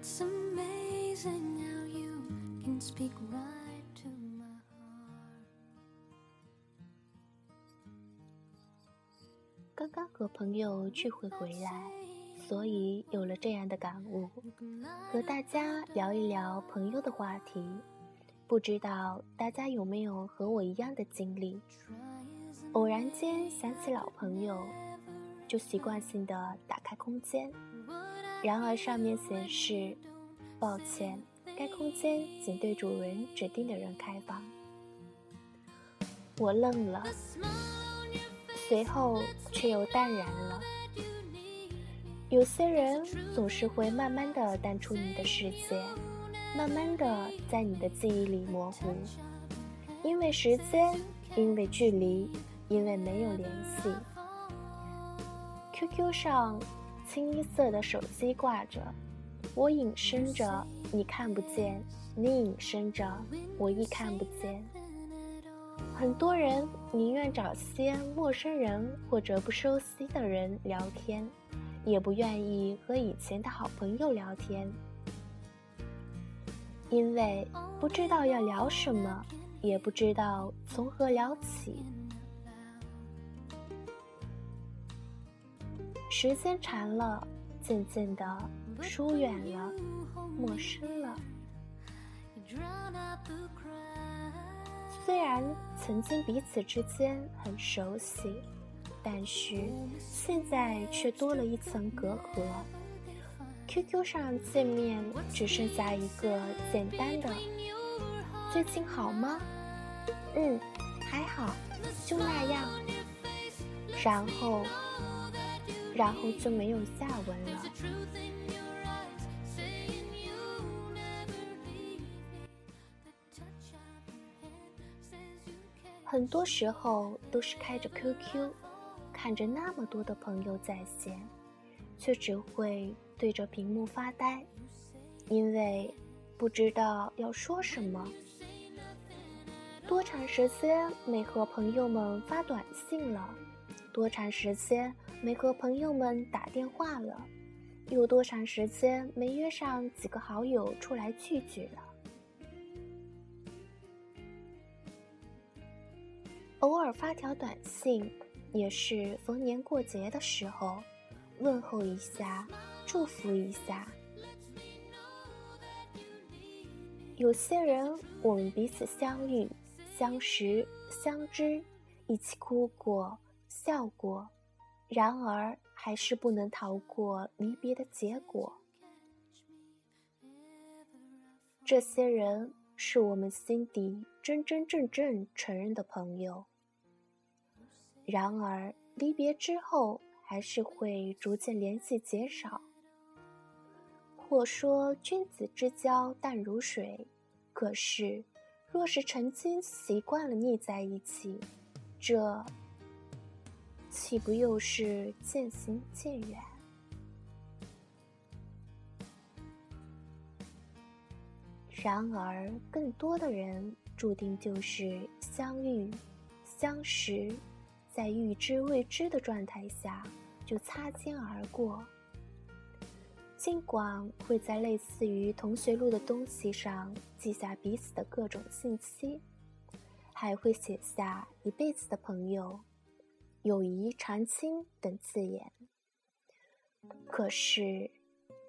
It's amazing how you can speak right to my heart. 刚刚和朋友聚会回来，所以有了这样的感悟，和大家聊一聊朋友的话题。不知道大家有没有和我一样的经历？偶然间想起老朋友，就习惯性的打开空间，然而上面显示：“抱歉，该空间仅对主人指定的人开放。”我愣了，随后却又淡然了。有些人总是会慢慢的淡出你的世界。慢慢的，在你的记忆里模糊，因为时间，因为距离，因为没有联系。QQ 上，清一色的手机挂着，我隐身着，你看不见；你隐身着，我亦看不见。很多人宁愿找些陌生人或者不熟悉的人聊天，也不愿意和以前的好朋友聊天。因为不知道要聊什么，也不知道从何聊起。时间长了，渐渐的疏远了，陌生了。虽然曾经彼此之间很熟悉，但是现在却多了一层隔阂。QQ 上见面只剩下一个简单的“最近好吗？”“嗯，还好，就那样。”然后，然后就没有下文了。很多时候都是开着 QQ，看着那么多的朋友在线，却只会。对着屏幕发呆，因为不知道要说什么。多长时间没和朋友们发短信了？多长时间没和朋友们打电话了？有多长时间没约上几个好友出来聚聚了？偶尔发条短信，也是逢年过节的时候，问候一下。祝福一下。有些人，我们彼此相遇、相识、相知，一起哭过、笑过，然而还是不能逃过离别的结果。这些人是我们心底真真正正承认的朋友，然而离别之后，还是会逐渐联系减少。或说君子之交淡如水，可是，若是曾经习惯了腻在一起，这岂不又是渐行渐远？然而，更多的人注定就是相遇、相识，在预知未知的状态下就擦肩而过。尽管会在类似于同学录的东西上记下彼此的各种信息，还会写下一辈子的朋友、友谊长青等字眼。可是，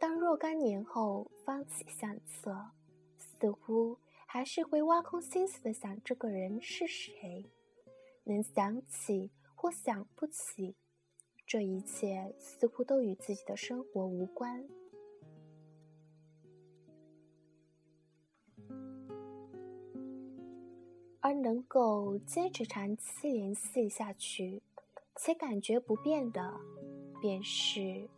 当若干年后翻起相册，似乎还是会挖空心思的想这个人是谁，能想起或想不起。这一切似乎都与自己的生活无关，而能够坚持长期联系下去，且感觉不变的，便是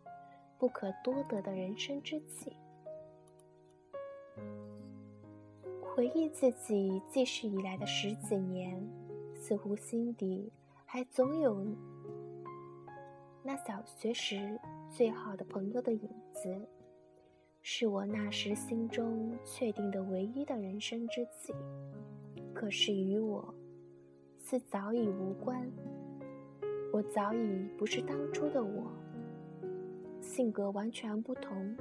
不可多得的人生知己。回忆自己记事以来的十几年，似乎心底还总有。那小学时最好的朋友的影子，是我那时心中确定的唯一的人生知己。可是与我，似早已无关。我早已不是当初的我性格完全不同。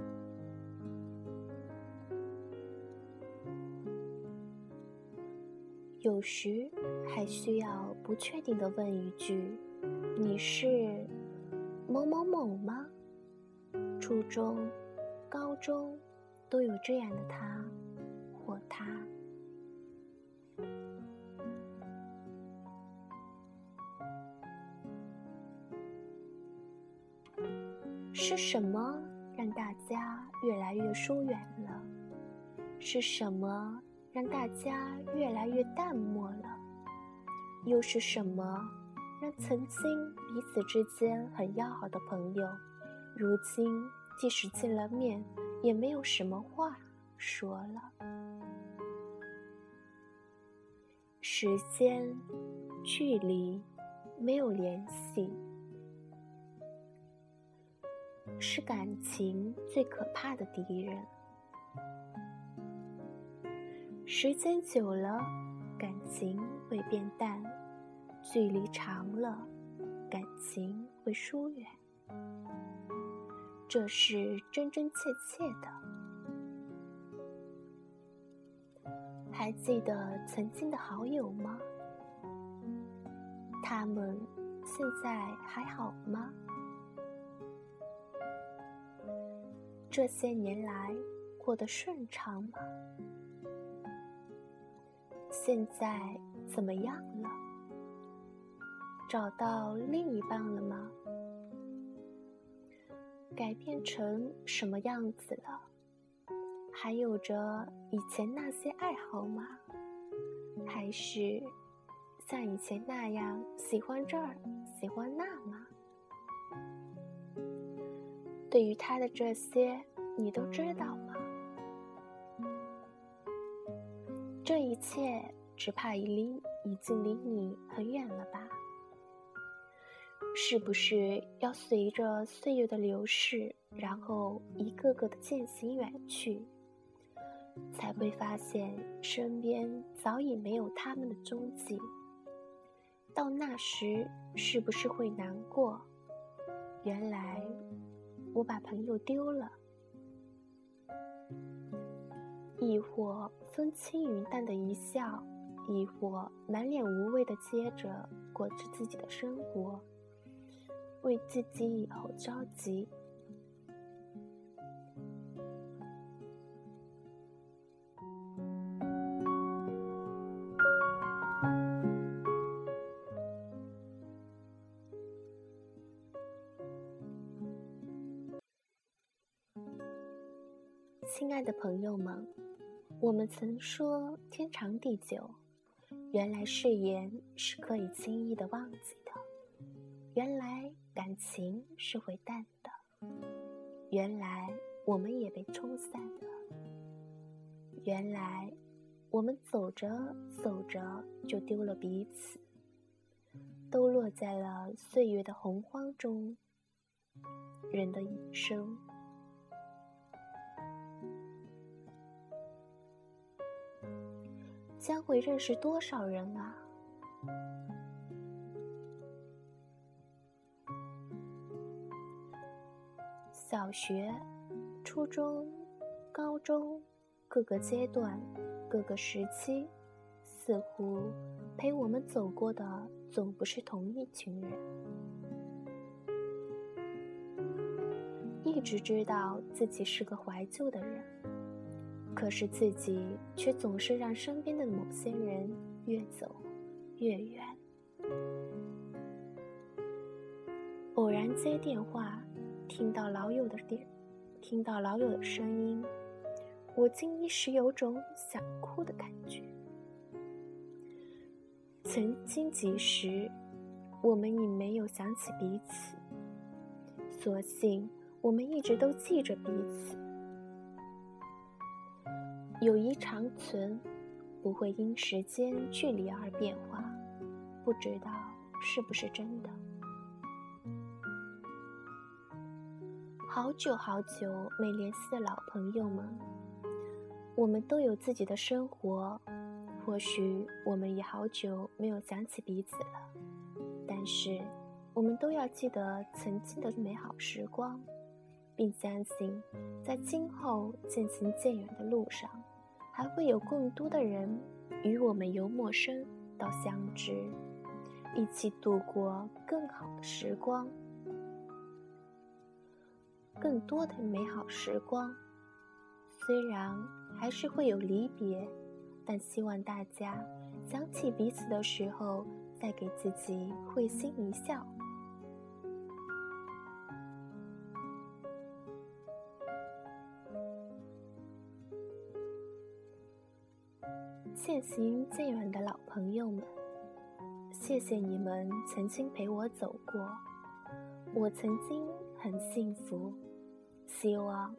有时还需要不确定的问一句你是某某某吗？初中高中都有这样的他或他是什么让大家越来越疏远了？是什么让大家越来越淡漠了？又是什么让曾经彼此之间很要好的朋友，如今即使见了面，也没有什么话说了？时间、距离，没有联系。是感情最可怕的敌人。时间久了，感情会变淡；距离长了，感情会疏远。这是真真切切的。还记得曾经的好友吗？他们现在还好吗？这些年来过得顺畅吗？现在怎么样了？找到另一半了吗？改变成什么样子了？还有着以前那些爱好吗？还是像以前那样喜欢这儿，喜欢那吗？对于他的这些，你都知道吗？这一切只怕已离已经离你很远了吧？是不是要随着岁月的流逝，然后一个个的渐行远去，才会发现身边早已没有他们的踪迹？到那时，是不是会难过？原来。我把朋友丢了，亦或风轻云淡的一笑，亦或满脸无畏的接着过着自己的生活，为自己以后着急。亲爱的朋友们，我们曾说天长地久，原来誓言是可以轻易的忘记的；原来感情是会淡的；原来我们也被冲散了；原来我们走着走着就丢了彼此，都落在了岁月的洪荒中。人的一生。将会认识多少人啊？小学、初中、高中，各个阶段、各个时期，似乎陪我们走过的总不是同一群人。一直知道自己是个怀旧的人。可是自己却总是让身边的某些人越走越远。偶然接电话，听到老友的电，听到老友的声音，我竟一时有种想哭的感觉。曾经几时，我们已没有想起彼此，所幸我们一直都记着彼此。友谊长存，不会因时间距离而变化。不知道是不是真的？好久好久没联系的老朋友们，我们都有自己的生活，或许我们也好久没有想起彼此了。但是，我们都要记得曾经的美好时光，并相信，在今后渐行渐远的路上。还会有更多的人与我们由陌生到相知，一起度过更好的时光，更多的美好时光。虽然还是会有离别，但希望大家想起彼此的时候，再给自己会心一笑。渐行渐远的老朋友们，谢谢你们曾经陪我走过，我曾经很幸福，希望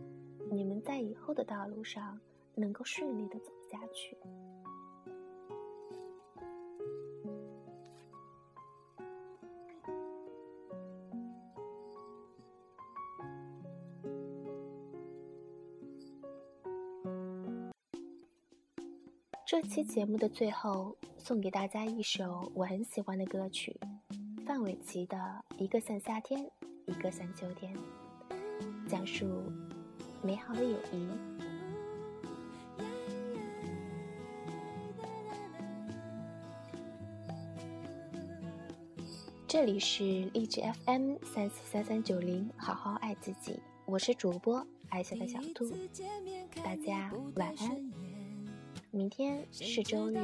你们在以后的道路上能够顺利的走下去。这期节目的最后，送给大家一首我很喜欢的歌曲，范玮琪的《一个像夏天，一个像秋天》，讲述美好的友谊。这里是励志 FM 三四三三九零，好好爱自己，我是主播爱笑的小兔，大家晚安。明天是周日，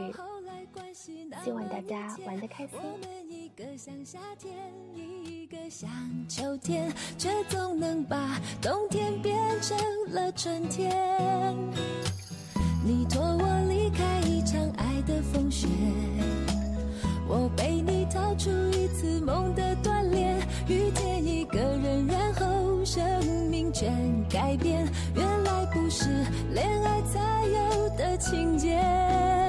希望大家玩的开心。一个像夏天，一个像秋天，却总能把冬天变成了春天。你托我离开一场爱的风雪，我被你逃出一次梦的锻炼，遇见一个人，然后生命全改变。是恋爱才有的情节。